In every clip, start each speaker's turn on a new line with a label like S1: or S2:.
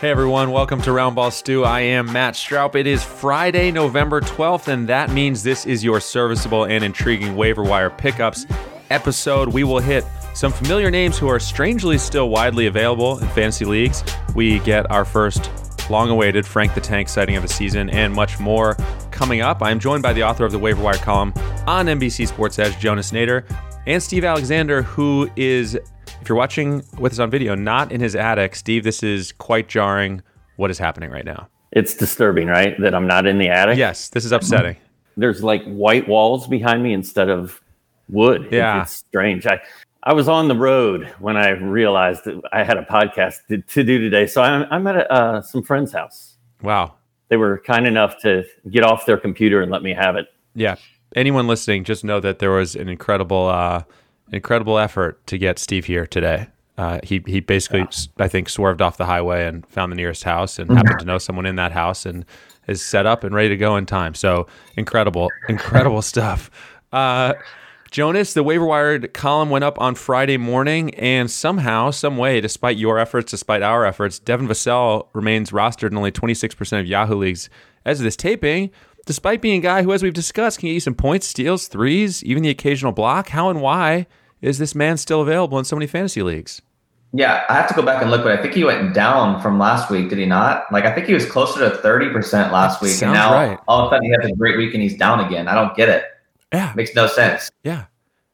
S1: Hey everyone, welcome to Roundball Stew. I am Matt Straub. It is Friday, November 12th, and that means this is your serviceable and intriguing waiver wire pickups episode. We will hit some familiar names who are strangely still widely available in fantasy leagues. We get our first long awaited Frank the Tank sighting of the season and much more coming up. I'm joined by the author of the waiver wire column on NBC Sports Edge, Jonas Nader, and Steve Alexander, who is if you're watching with us on video, not in his attic, Steve, this is quite jarring. What is happening right now?
S2: It's disturbing, right? That I'm not in the attic.
S1: Yes, this is upsetting.
S2: There's like white walls behind me instead of wood.
S1: Yeah.
S2: It's strange. I, I was on the road when I realized that I had a podcast to, to do today. So I'm, I'm at a, uh, some friend's house.
S1: Wow.
S2: They were kind enough to get off their computer and let me have it.
S1: Yeah. Anyone listening, just know that there was an incredible uh, incredible effort to get Steve here today. Uh, he he basically, yeah. I think, swerved off the highway and found the nearest house and happened to know someone in that house and is set up and ready to go in time. So incredible, incredible stuff. Uh, Jonas, the waiver wired column went up on Friday morning, and somehow, some way, despite your efforts, despite our efforts, Devin Vassell remains rostered in only 26% of Yahoo leagues as of this taping, despite being a guy who, as we've discussed, can get you some points, steals, threes, even the occasional block. How and why is this man still available in so many fantasy leagues?
S3: Yeah, I have to go back and look, but I think he went down from last week. Did he not? Like, I think he was closer to thirty percent last week, and now
S1: right.
S3: all of a sudden he has a great week and he's down again. I don't get it.
S1: Yeah,
S3: makes no sense.
S1: Yeah,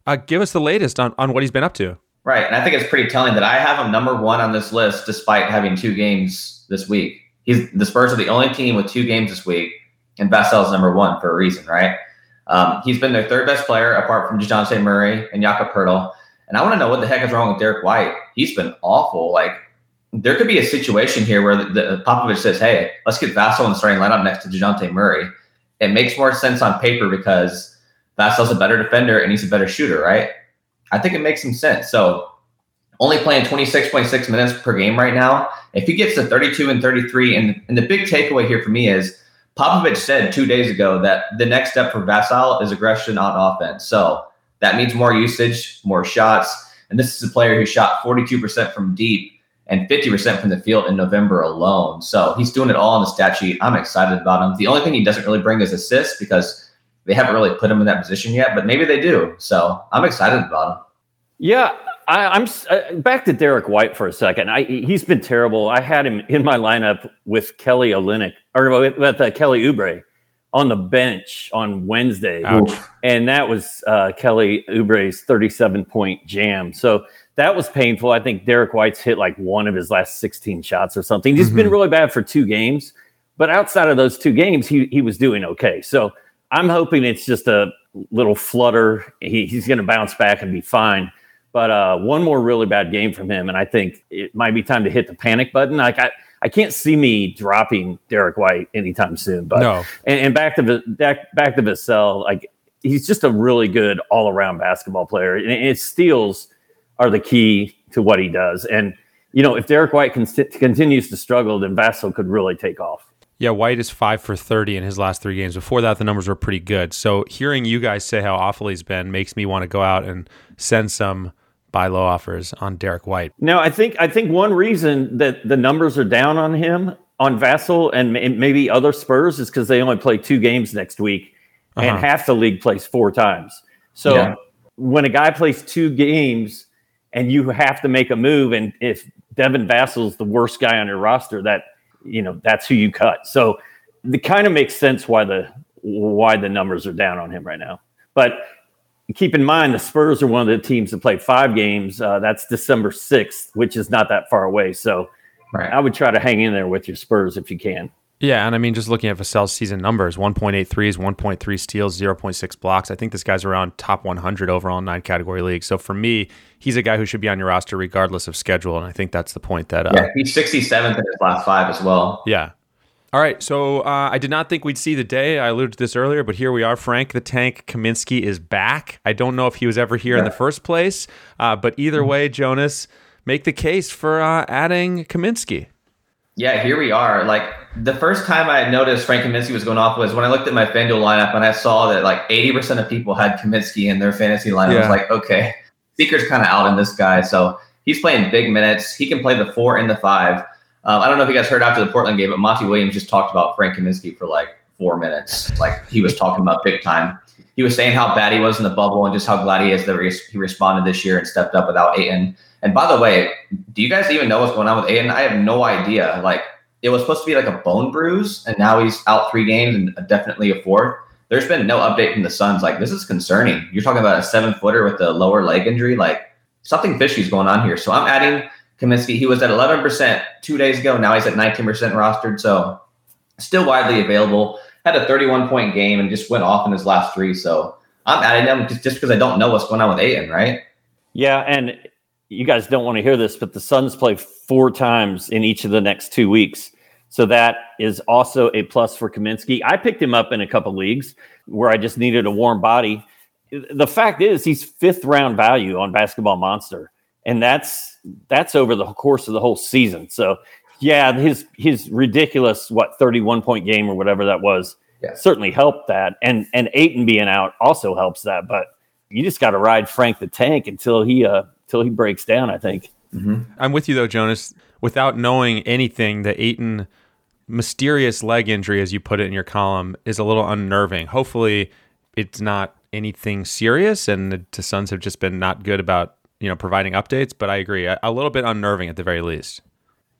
S1: uh, give us the latest on on what he's been up to.
S3: Right, and I think it's pretty telling that I have him number one on this list, despite having two games this week. He's the Spurs are the only team with two games this week, and Vassell's number one for a reason, right? Um, he's been their third best player apart from Dejounte Murray and Jakob Poeltl. And I want to know what the heck is wrong with Derrick White. He's been awful. Like there could be a situation here where the, the Popovich says, "Hey, let's get Vassell in the starting lineup next to Dejounte Murray." It makes more sense on paper because Vassell's a better defender and he's a better shooter, right? I think it makes some sense. So only playing 26.6 minutes per game right now. If he gets to 32 and 33, and, and the big takeaway here for me is Popovich said two days ago that the next step for Vassell is aggression on offense. So that means more usage, more shots. And this is a player who shot 42% from deep and 50% from the field in November alone. So he's doing it all on the stat sheet. I'm excited about him. The only thing he doesn't really bring is assists because they haven't really put him in that position yet, but maybe they do. So I'm excited about him.
S2: Yeah, I, am uh, back to Derrick White for a second. I, he's been terrible. I had him in my lineup with Kelly Olynyk or with, with uh, Kelly Oubre on the bench on Wednesday,
S1: Ouch.
S2: and that was uh, Kelly Oubre's 37 point jam. So that was painful. I think Derrick White's hit like one of his last 16 shots or something. He's mm-hmm. been really bad for two games, but outside of those two games, he he was doing okay. So I'm hoping it's just a little flutter. He, he's going to bounce back and be fine. But uh, one more really bad game from him, and I think it might be time to hit the panic button. Like I, I can't see me dropping Derrick White anytime soon. But
S1: no.
S2: and, and back to back back to Vassell, like he's just a really good all around basketball player, and his steals are the key to what he does. And you know, if Derrick White con- continues to struggle, then Vassell could really take off.
S1: Yeah, White is five for 30 in his last three games. Before that, the numbers were pretty good. So hearing you guys say how awful he's been makes me want to go out and send some buy low offers on Derrick White.
S2: No, I think I think one reason that the numbers are down on him on Vassell and maybe other Spurs is because they only play two games next week, uh-huh. and half the league plays four times. So yeah. when a guy plays two games and you have to make a move, and if Devin Vassell's the worst guy on your roster, that you know that's who you cut. So it kind of makes sense why the why the numbers are down on him right now. But keep in mind the Spurs are one of the teams that play five games. Uh, that's December 6th, which is not that far away. So right. I would try to hang in there with your Spurs if you can.
S1: Yeah, and I mean, just looking at Vassell's season numbers 1.8 threes, 1.3 steals, 0.6 blocks. I think this guy's around top 100 overall in nine category leagues. So for me, he's a guy who should be on your roster regardless of schedule. And I think that's the point that.
S3: Uh, yeah, he's 67th in his last five as well.
S1: Yeah. All right. So uh, I did not think we'd see the day. I alluded to this earlier, but here we are. Frank the Tank Kaminsky is back. I don't know if he was ever here yeah. in the first place, uh, but either mm-hmm. way, Jonas, make the case for uh, adding Kaminsky.
S3: Yeah, here we are. Like the first time I noticed Frank Kaminsky was going off was when I looked at my FanDuel lineup and I saw that like 80% of people had Kaminsky in their fantasy lineup. Yeah. I was like, okay, Seeker's kind of out in this guy. So he's playing big minutes. He can play the four and the five. Um, I don't know if you guys heard after the Portland game, but Monty Williams just talked about Frank Kaminsky for like four minutes. Like he was talking about big time. He was saying how bad he was in the bubble and just how glad he is that he responded this year and stepped up without Ayton. And by the way, do you guys even know what's going on with Ayton? I have no idea. Like it was supposed to be like a bone bruise, and now he's out three games and definitely a fourth. There's been no update from the Suns. Like this is concerning. You're talking about a seven footer with a lower leg injury. Like something fishy is going on here. So I'm adding Kaminsky. He was at 11% two days ago. Now he's at 19% rostered. So still widely available. Had a 31 point game and just went off in his last three. So I'm adding them just, because I don't know what's going on with Ayton, right?
S2: Yeah, and you guys don't want to hear this, but the Suns play four times in each of the next two weeks. So that is also a plus for Kaminsky. I picked him up in a couple leagues where I just needed a warm body. The fact is, he's fifth round value on Basketball Monster, and that's that's over the course of the whole season. So, yeah, his his ridiculous what thirty one point game or whatever that was yeah. certainly helped that, and and Ayton being out also helps that. But you just got to ride Frank the Tank until he uh till he breaks down. I think.
S1: Mm-hmm. I'm with you though, Jonas. Without knowing anything, the Ayton mysterious leg injury, as you put it in your column, is a little unnerving. Hopefully, it's not anything serious, and the Suns have just been not good about you know providing updates. But I agree, a, a little bit unnerving at the very least.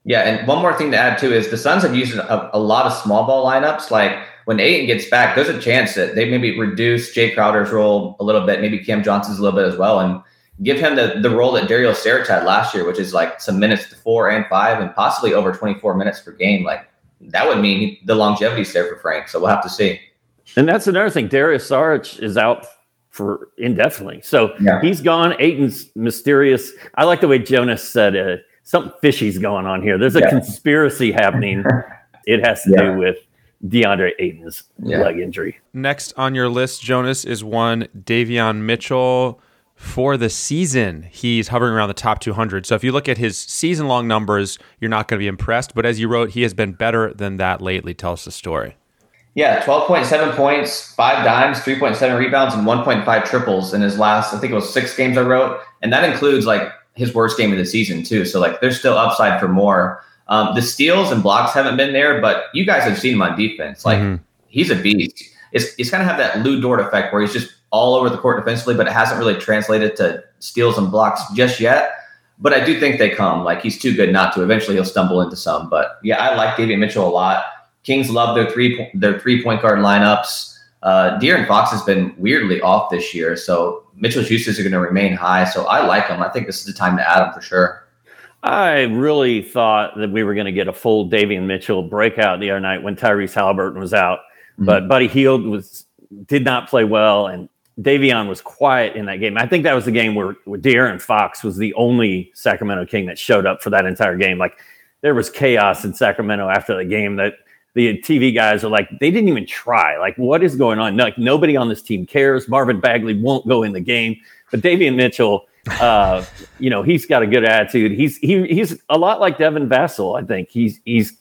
S3: Yeah, and one more thing to add too is the Suns have used a, a lot of small ball lineups. Like when Ayton gets back, there's a chance that they maybe reduce Jae Crowder's role a little bit, maybe Cam Johnson's a little bit as well, and give him the, the role that Dario Saric had last year, which is like some minutes to four and five and possibly over 24 minutes per game. Like that would mean the longevity's there for Frank. So we'll have to see.
S2: And that's another thing. Darius Saric is out for indefinitely. So yeah. he's gone. Ayton's mysterious. I like the way Jonas said uh, something fishy's going on here. There's a yeah. conspiracy happening. it has to yeah. do with DeAndre Ayton's leg injury.
S1: Next on your list, Jonas, is one Davion Mitchell for the season, he's hovering around the top 200. So if you look at his season long numbers, you're not going to be impressed. But as you wrote, he has been better than that lately. Tell us the story.
S3: Yeah, 12.7 points, five dimes, 3.7 rebounds, and 1.5 triples in his last, I think it was six games I wrote. And that includes like his worst game of the season, too. So like there's still upside for more. Um, the steals and blocks haven't been there, but you guys have seen him on defense. Like mm-hmm. he's a beast. It's, it's kind of have that Lu Dort effect where he's just all over the court defensively, but it hasn't really translated to steals and blocks just yet. But I do think they come. Like he's too good not to. Eventually, he'll stumble into some. But yeah, I like Davion Mitchell a lot. Kings love their three their three point guard lineups. Uh, and Fox has been weirdly off this year, so Mitchell's uses are going to remain high. So I like him. I think this is the time to add him for sure.
S2: I really thought that we were going to get a full Davion Mitchell breakout the other night when Tyrese Haliburton was out, mm-hmm. but Buddy Hield was did not play well, and Davion was quiet in that game. I think that was the game where, where De'Aaron Fox was the only Sacramento King that showed up for that entire game. Like there was chaos in Sacramento after the game that the TV guys are like, they didn't even try. Like, what is going on? Like, nobody on this team cares. Marvin Bagley won't go in the game, but Davion Mitchell, uh, you know, he's got a good attitude. He's he, he's a lot like Devin Vassell. I think he's he's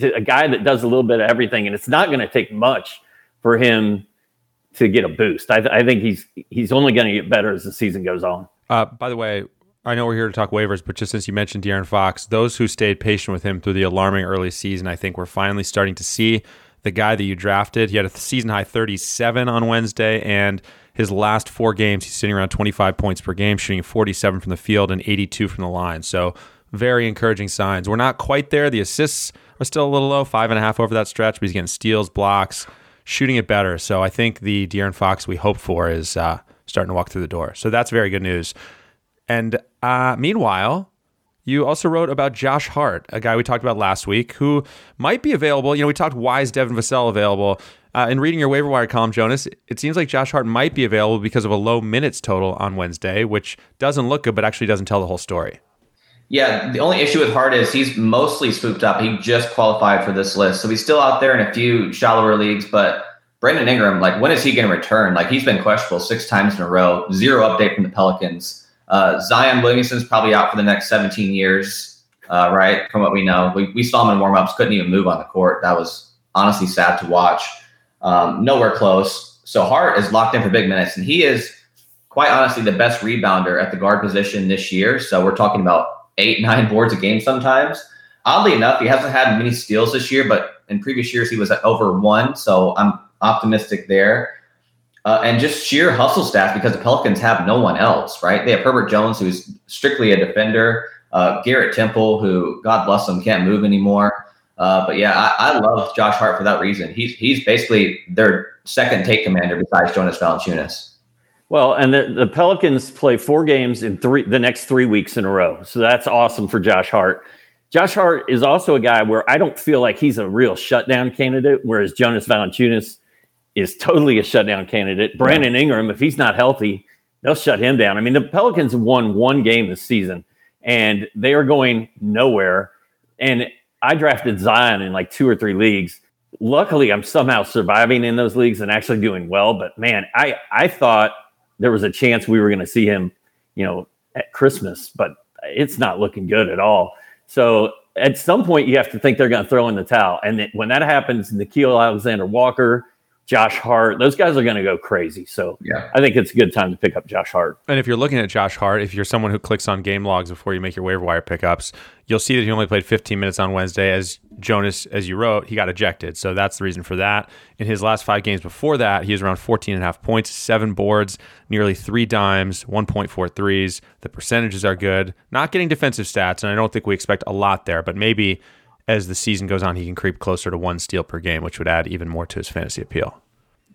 S2: a guy that does a little bit of everything, and it's not going to take much for him to get a boost. I, th- I think he's he's only going to get better as the season goes on.
S1: Uh, by the way, I know we're here to talk waivers, but just since you mentioned De'Aaron Fox, those who stayed patient with him through the alarming early season, I think we're finally starting to see the guy that you drafted. He had a season high 37 on Wednesday, and his last four games, he's sitting around 25 points per game, shooting 47 from the field and 82 from the line. So very encouraging signs. We're not quite there. The assists are still a little low, five and a half over that stretch, but he's getting steals, blocks shooting it better. So I think the De'Aaron Fox we hope for is uh, starting to walk through the door. So that's very good news. And uh, meanwhile, you also wrote about Josh Hart, a guy we talked about last week, who might be available. You know, we talked why is Devin Vassell available. Uh, in reading your waiver wire column, Jonas, it seems like Josh Hart might be available because of a low minutes total on Wednesday, which doesn't look good, but actually doesn't tell the whole story.
S3: Yeah, the only issue with Hart is he's mostly swooped up. He just qualified for this list, so he's still out there in a few shallower leagues. But Brandon Ingram, like, when is he going to return? Like, he's been questionable six times in a row. Zero update from the Pelicans. Uh, Zion Williamson's probably out for the next 17 years, uh, right? From what we know, we, we saw him in warmups, couldn't even move on the court. That was honestly sad to watch. Um, nowhere close. So Hart is locked in for big minutes, and he is quite honestly the best rebounder at the guard position this year. So we're talking about eight, nine boards a game sometimes. Oddly enough, he hasn't had many steals this year, but in previous years he was at over one. So I'm optimistic there. Uh, and just sheer hustle stats because the Pelicans have no one else, right? They have Herbert Jones, who's strictly a defender, uh, Garrett Temple, who, God bless him, can't move anymore. Uh, but yeah, I, I, love Josh Hart for that reason. He's he's basically their second take commander besides Jonas Valanciunas.
S2: Well, and the, the Pelicans play four games in three the next three weeks in a row. So that's awesome for Josh Hart. Josh Hart is also a guy where I don't feel like he's a real shutdown candidate, whereas Jonas Valanciunas is totally a shutdown candidate. Brandon Ingram, if he's not healthy, they'll shut him down. I mean, the Pelicans won one game this season, and they are going nowhere. And I drafted Zion in like two or three leagues. Luckily, I'm somehow surviving in those leagues and actually doing well. But man, I I thought there was a chance we were going to see him, you know, at Christmas, but it's not looking good at all. So at some point, you have to think they're going to throw in the towel. And when that happens, Nickeil Alexander Walker, Josh Hart, those guys are going to go crazy. So yeah. I think it's a good time to pick up Josh Hart.
S1: And if you're looking at Josh Hart, if you're someone who clicks on game logs before you make your waiver wire pickups, you'll see that he only played 15 minutes on Wednesday. As Jonas, as you wrote, he got ejected. So that's the reason for that. In his last five games before that, he was around 14 and a half points, seven boards, nearly three dimes, 1.4 threes. The percentages are good. Not getting defensive stats, and I don't think we expect a lot there, but maybe as the season goes on, he can creep closer to one steal per game, which would add even more to his fantasy appeal.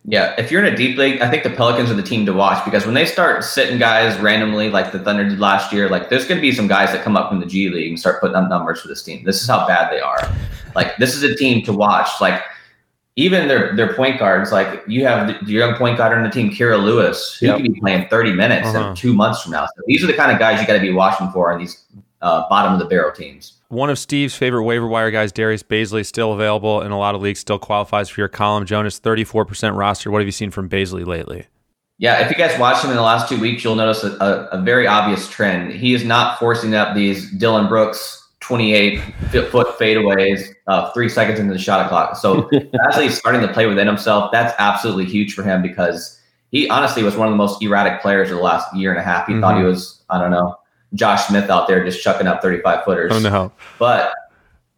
S3: Yeah, if you're in a deep league, I think the Pelicans are the team to watch because when they start sitting guys randomly, like the Thunder did last year, like there's going to be some guys that come up from the G League and start putting up numbers for this team. This is how bad they are. Like this is a team to watch. Like even their their point guards, like you have the, young point guard on the team, Kira Lewis, who yep. could be playing 30 minutes uh-huh. two months from now. So these are the kind of guys you got to be watching for on these uh, bottom of the barrel teams.
S1: One of Steve's favorite waiver wire guys, Darius Bazley, still available in a lot of leagues, still qualifies for your column. Jonas, 34% roster. What have you seen from Bazley lately?
S3: Yeah, if you guys watch him in the last two weeks, you'll notice a, a, a very obvious trend. He is not forcing up these Dillon Brooks 28 foot fadeaways uh, three seconds into the shot clock. So as he's starting to play within himself, that's absolutely huge for him because he honestly was one of the most erratic players of the last year and a half. He mm-hmm. thought he was, I don't know, Josh Smith out there just chucking up 35 footers.
S1: Oh, no.
S3: But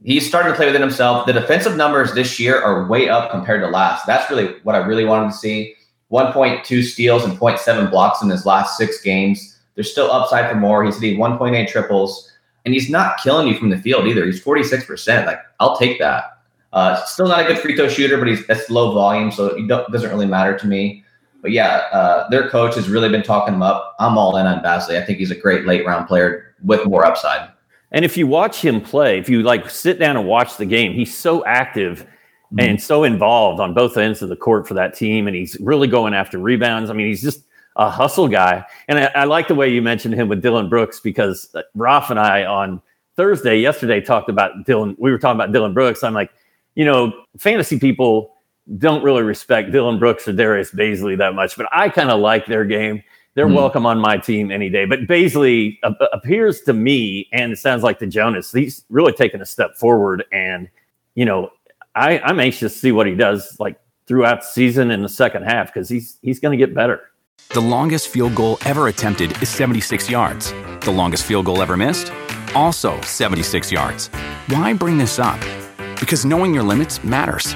S3: he's starting to play within himself. The defensive numbers this year are way up compared to last. That's really what I really wanted to see. 1.2 steals and 0.7 blocks in his last six games. There's still upside for more. He's hitting 1.8 triples, and he's not killing you from the field either. He's 46%. Like, I'll take that. Uh, still not a good free throw shooter, but he's that's low volume, so it doesn't really matter to me. But yeah, uh, their coach has really been talking him up. I'm all in on Bazley. I think he's a great late round player with more upside.
S2: And if you watch him play, if you like sit down and watch the game, he's so active mm-hmm. and so involved on both ends of the court for that team. And he's really going after rebounds. I mean, he's just a hustle guy. And I, I like the way you mentioned him with Dillon Brooks because Ralph and I on Thursday, yesterday, talked about Dillon. We were talking about Dillon Brooks. I'm like, you know, fantasy people don't really respect Dillon Brooks or Darius Bazley that much, but I kind of like their game. They're mm. welcome on my team any day. But Bazley uh, appears to me, and it sounds like to Jonas, he's really taken a step forward. And, you know, I, I'm anxious to see what he does like throughout the season in the second half because he's he's going to get better.
S4: The longest field goal ever attempted is 76 yards. The longest field goal ever missed? Also 76 yards. Why bring this up? Because knowing your limits matters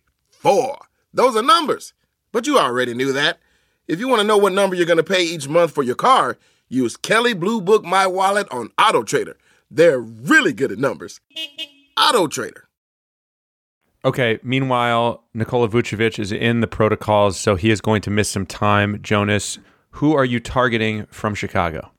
S5: four. Those are numbers. But you already knew that. If you want to know what number you're going to pay each month for your car, use Kelley Blue Book My Wallet on Auto Trader. They're really good at numbers. Auto Trader.
S1: Okay. Meanwhile, Nikola Vucevic is in the protocols, so he is going to miss some time. Jonas, who are you targeting from Chicago?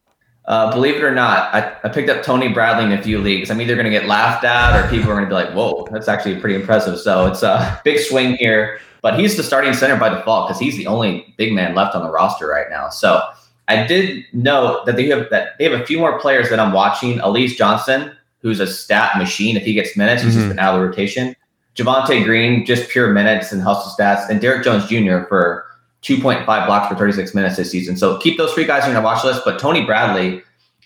S3: Uh, believe it or not, I, I, picked up Tony Bradley in a few leagues. I'm either going to get laughed at or people are going to be like, whoa, that's actually pretty impressive. So it's a big swing here. But he's the starting center by default because he's the only big man left on the roster right now. So I did note that they have that they have a few more players that I'm watching. Alize Johnson, who's a stat machine. If he gets minutes, he's mm-hmm. just been out of the rotation. Javonte Green, just pure minutes and hustle stats, and Derrick Jones Jr. for 2.5 blocks for 36 minutes this season. So keep those three guys on your watch list. But Tony Bradley,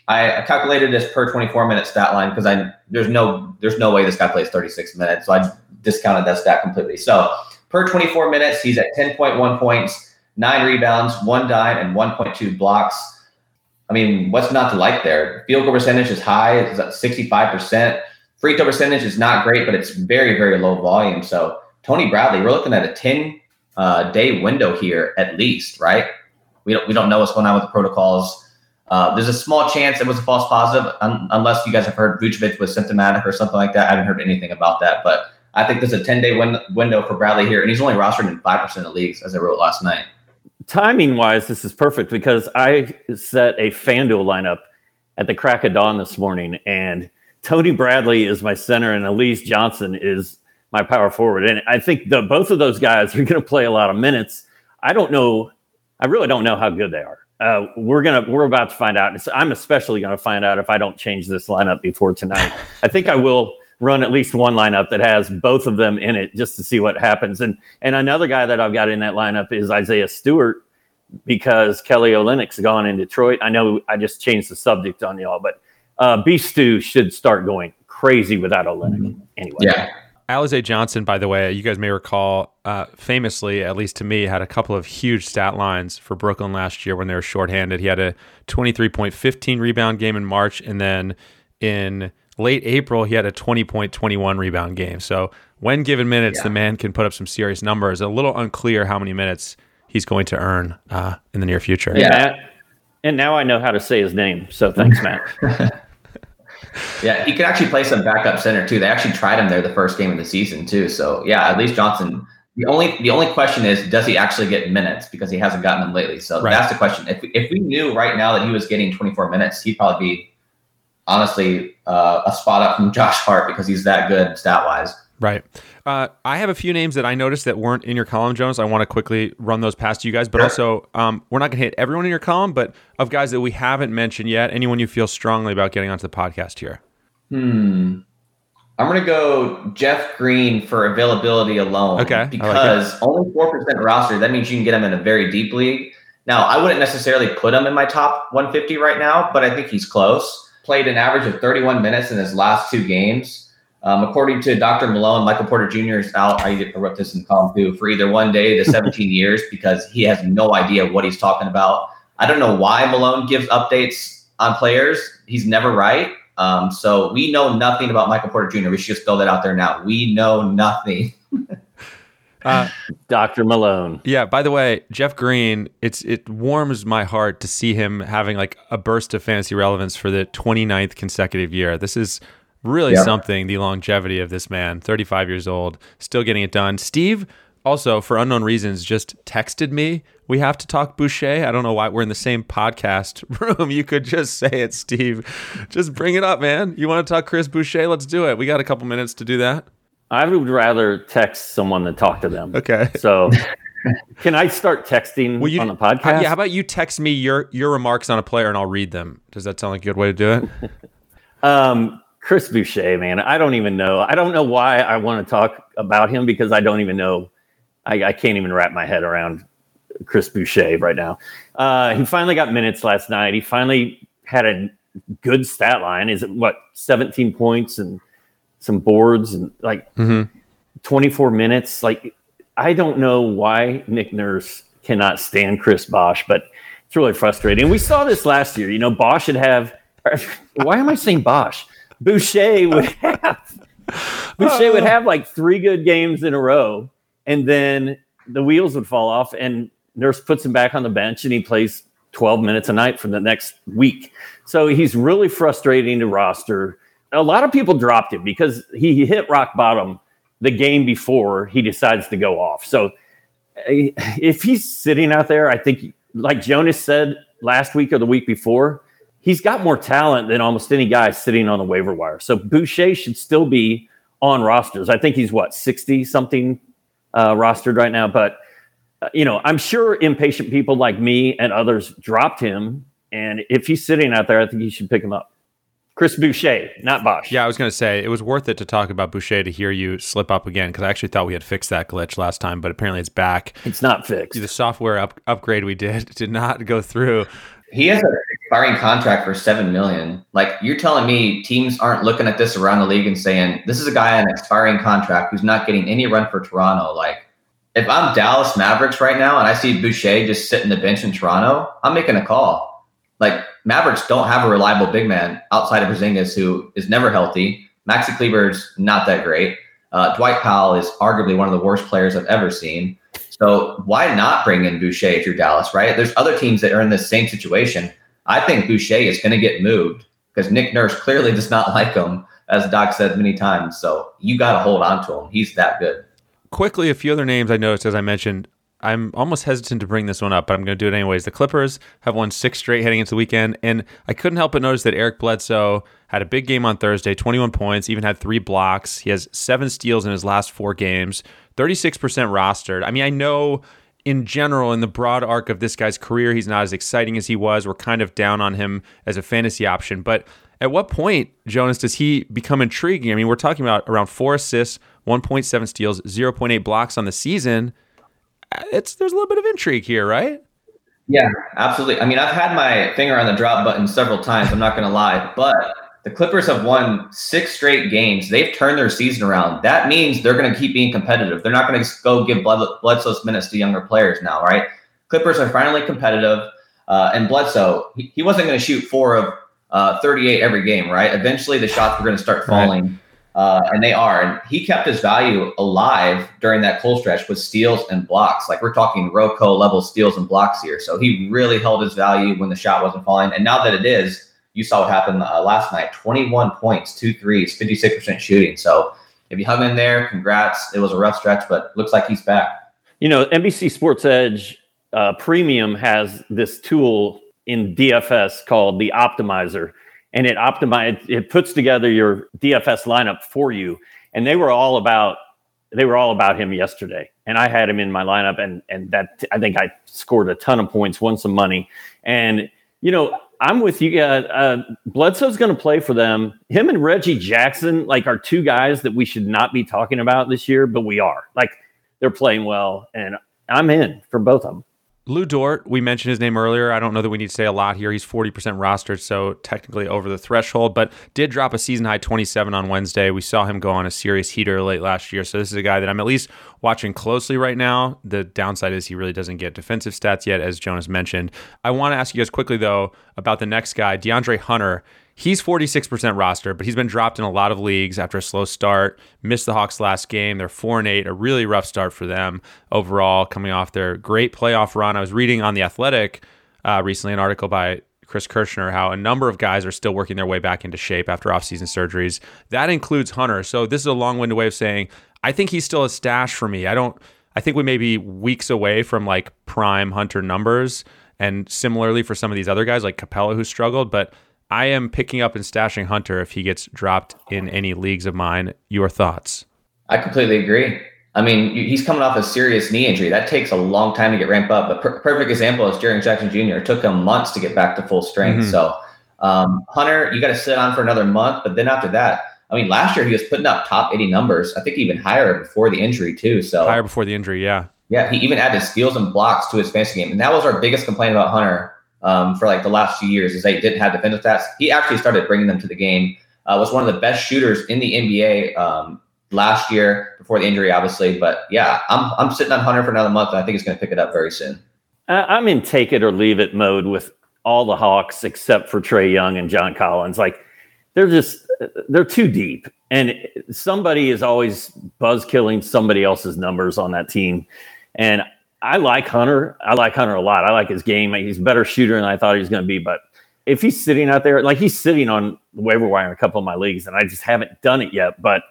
S3: I, calculated this per 24 minute stat line because I there's no there's no way this guy plays 36 minutes. So I discounted that stat completely. So per 24 minutes, he's at 10.1 points, nine rebounds, one dime, and 1.2 blocks. I mean, what's not to like there? Field goal percentage is high, it's at 65%. Free throw percentage is not great, but it's very, very low volume. So Tony Bradley, we're looking at a 10 uh, day window here at least, right? We don't we don't know what's going on with the protocols. Uh, there's a small chance it was a false positive, un- unless you guys have heard Vucevic was symptomatic or something like that. I haven't heard anything about that, but I think there's a 10 day win- window for Bradley here, and he's only rostered in five percent of leagues, as I wrote last night.
S2: Timing wise, this is perfect because I set a FanDuel lineup at the crack of dawn this morning, and Tony Bradley is my center, and Alize Johnson is my power forward. And I think the both of those guys are going to play a lot of minutes. I don't know. I really don't know how good they are. Uh, we're gonna we're about to find out. I'm especially going to find out if I don't change this lineup before tonight. I think I will run at least one lineup that has both of them in it just to see what happens. And and another guy that I've got in that lineup is Isaiah Stewart because Kelly Olynyk's gone in Detroit. I know I just changed the subject on y'all, but uh, B Stew should start going crazy without Olynyk anyway.
S3: Yeah.
S1: Alize Johnson, by the way, you guys may recall, uh, famously, at least to me, had a couple of huge stat lines for Brooklyn last year when they were shorthanded. He had a 23.15 rebound game in March, and then in late April, he had a 20.21 rebound game. So when given minutes, yeah. the man can put up some serious numbers. A little unclear how many minutes he's going to earn uh, in the near future.
S2: Yeah. And now I know how to say his name. So thanks, Matt.
S3: yeah, he could actually play some backup center too. They actually tried him there the first game of the season too. So yeah, at least Johnson. The only the only question is, does he actually get minutes because he hasn't gotten them lately? So right. that's the question. If if we knew right now that he was getting 24 minutes, he'd probably be honestly uh, a spot up from Josh Hart because he's that good stat wise.
S1: Right. Uh, I have a few names that I noticed that weren't in your column, Jones. I want to quickly run those past you guys, but also um, we're not going to hit everyone in your column, but of guys that we haven't mentioned yet, anyone you feel strongly about getting onto the podcast here.
S3: Hmm. I'm going to go Jeff Green for availability alone.
S1: Okay.
S3: Because like only 4% roster, that means you can get him in a very deep league. Now, I wouldn't necessarily put him in my top 150 right now, but I think he's close. Played an average of 31 minutes in his last two games. Um, according to Dr. Malone, Michael Porter Jr. is out. I wrote this in column two for either one day to 17 years because he has no idea what he's talking about. I don't know why Malone gives updates on players. He's never right. Um, so we know nothing about Michael Porter Jr. We should just throw that out there now. We know nothing.
S2: uh, Dr. Malone.
S1: Yeah. By the way, Jeff Green, it's it warms my heart to see him having like a burst of fantasy relevance for the 29th consecutive year. This is really yep. something the longevity of this man 35 years old still getting it done. Steve also for unknown reasons just texted me we have to talk boucher. I don't know why we're in the same podcast room. You could just say it steve. Just bring it up man. You want to talk chris boucher? Let's do it. We got a couple minutes to do that.
S2: I would rather text someone than talk to them.
S1: Okay.
S2: So can I start texting you, on the podcast?
S1: yeah, how about you text me your your remarks on a player and I'll read them? Does that sound like a good way to do it?
S2: um, Chris Boucher, man, I don't even know. I don't know why I want to talk about him because I don't even know. I, I can't even wrap my head around Chris Boucher right now. Uh, he finally got minutes last night. He finally had a good stat line. Is it what 17 points and some boards and like mm-hmm. 24 minutes? Like I don't know why Nick Nurse cannot stand Chris Bosh, but it's really frustrating. We saw this last year. You know, Bosh would have. Why am I saying Bosh? Boucher would have. Boucher would have like three good games in a row, and then the wheels would fall off, and Nurse puts him back on the bench, and he plays 12 minutes a night for the next week. So he's really frustrating to roster. A lot of people dropped him because he hit rock bottom the game before he decides to go off. So eh, if he's sitting out there, I think, like Jonas said last week or the week before, he's got more talent than almost any guy sitting on the waiver wire. So Boucher should still be on rosters. I think he's what, 60 something uh, rostered right now. But, uh, you know, I'm sure impatient people like me and others dropped him. And if he's sitting out there, I think you should pick him up. Chris Boucher, not Bosh.
S1: Yeah, I was going to say it was worth it to talk about Boucher to hear you slip up again because I actually thought we had fixed that glitch last time, but apparently it's back.
S2: It's not fixed.
S1: The software up- upgrade we did did not go through.
S3: He has an expiring contract for seven million. Like you're telling me, teams aren't looking at this around the league and saying this is a guy on an expiring contract who's not getting any run for Toronto. Like if I'm Dallas Mavericks right now and I see Boucher just sitting the bench in Toronto, I'm making a call like Mavericks don't have a reliable big man outside of Porzingis, who is never healthy. Maxi Kleber's not that great. Uh, Dwight Powell is arguably one of the worst players I've ever seen. So why not bring in Boucher if you're Dallas, right? There's other teams that are in the same situation. I think Boucher is going to get moved because Nick Nurse clearly does not like him, as Doc said many times. So you got to hold on to him. He's that good.
S1: Quickly, a few other names I noticed, as I mentioned, I'm almost hesitant to bring this one up, but I'm going to do it anyways. The Clippers have won six straight heading into the weekend, and I couldn't help but notice that Eric Bledsoe had a big game on Thursday, 21 points, even had three blocks. He has seven steals in his last four games, 36% rostered. I mean, I know in general, in the broad arc of this guy's career, he's not as exciting as he was. We're kind of down on him as a fantasy option, but at what point, Jonas, does he become intriguing? I mean, we're talking about around four assists, 1.7 steals, 0.8 blocks on the season it's there's a little bit of intrigue here, right?
S3: Yeah, absolutely. I mean, I've had my finger on the drop button several times. I'm not going to lie, but the Clippers have won six straight games. They've turned their season around. That means they're going to keep being competitive. They're not going to go give Bledsoe's minutes to younger players now, right? Clippers are finally competitive. Uh, and Bledsoe, he, he wasn't going to shoot four of uh, 38 every game, right? Eventually, the shots were going to start falling. Right. Uh, and they are. And he kept his value alive during that cold stretch with steals and blocks. Like we're talking Rocco level steals and blocks here. So he really held his value when the shot wasn't falling. And now that it is, you saw what happened uh, last night 21 points, two threes, 56% shooting. So if you hung in there, congrats. It was a rough stretch, but looks like he's back.
S2: You know, NBC Sports Edge uh, Premium has this tool in DFS called the Optimizer and it optimizes it puts together your DFS lineup for you. And they were all about they were all about him yesterday. And I had him in my lineup and and that I think I scored a ton of points, won some money. And you know, I'm with you. Uh, uh, Bledsoe's going to play for them. Him and Reggie Jackson, like, are two guys that we should not be talking about this year, but we are. Like, they're playing well, and I'm in for both of them.
S1: Lu Dort, we mentioned his name earlier. I don't know that we need to say a lot here. He's 40% rostered, so technically over the threshold, but did drop a season high 27 on Wednesday. We saw him go on a serious heater late last year. So this is a guy that I'm at least watching closely right now. The downside is he really doesn't get defensive stats yet, as Jonas mentioned. I want to ask you guys quickly, though, about the next guy, DeAndre Hunter. He's 46% roster, but he's been dropped in a lot of leagues after a slow start. Missed the Hawks last game. They're 4 and 8, a really rough start for them overall, coming off their great playoff run. I was reading on The Athletic uh, recently an article by Chris Kirschner how a number of guys are still working their way back into shape after offseason surgeries. That includes Hunter. So this is a long-winded way of saying I think he's still a stash for me. I don't I think we may be weeks away from like prime Hunter numbers and similarly for some of these other guys like Capela who struggled, but I am picking up and stashing Hunter if he gets dropped in any leagues of mine. Your thoughts?
S3: I completely agree. I mean, he's coming off a serious knee injury. That takes a long time to get ramped up. But per- perfect example is Jaren Jackson Jr. It took him months to get back to full strength. Mm-hmm. So Um, Hunter, you got to sit on for another month, but then after that, I mean, last year he was putting up top 80 numbers. I think even higher before the injury too. So
S1: higher before the injury, yeah.
S3: Yeah, he even added steals and blocks to his fantasy game, and that was our biggest complaint about Hunter um, for like the last few years is they didn't have defensive stats. He actually started bringing them to the game. Uh, was one of the best shooters in the NBA um, last year before the injury, obviously. But yeah, I'm I'm sitting on Hunter for another month, and I think he's going to pick it up very soon.
S2: I'm in take it or leave it mode with all the Hawks except for Trae Young and John Collins. Like they're just they're too deep, and somebody is always buzz killing somebody else's numbers on that team. And I like Hunter. I like Hunter a lot. I like his game. He's a better shooter than I thought he was going to be. But if he's sitting out there, like he's sitting on the waiver wire in a couple of my leagues, and I just haven't done it yet. But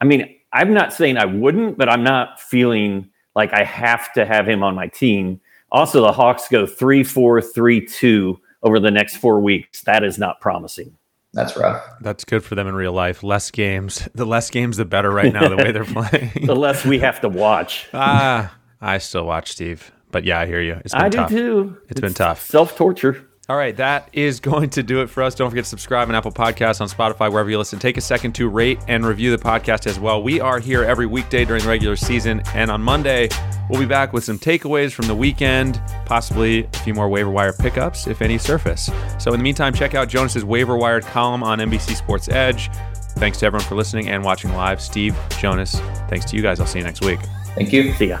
S2: I mean, I'm not saying I wouldn't, but I'm not feeling like I have to have him on my team. Also, the Hawks go three, four, three, two over the next four weeks. That is not promising.
S3: That's rough.
S1: That's good for them in real life. Less games. The less games, the better right now, the way they're playing.
S2: the less we have to watch.
S1: ah, I still watch Steve. But yeah, I hear you.
S2: It's been I tough. do too.
S1: it's, it's been tough.
S2: Self torture.
S1: All right, that is going to do it for us. Don't forget to subscribe on Apple Podcasts, on Spotify, wherever you listen. Take a second to rate and review the podcast as well. We are here every weekday during the regular season, and on Monday, we'll be back with some takeaways from the weekend, possibly a few more waiver wire pickups, if any surface. So, in the meantime, check out Jonas's waiver wired column on NBC Sports Edge. Thanks to everyone for listening and watching live. Steve, Jonas, thanks to you guys. I'll see you next week.
S3: Thank you.
S2: See ya.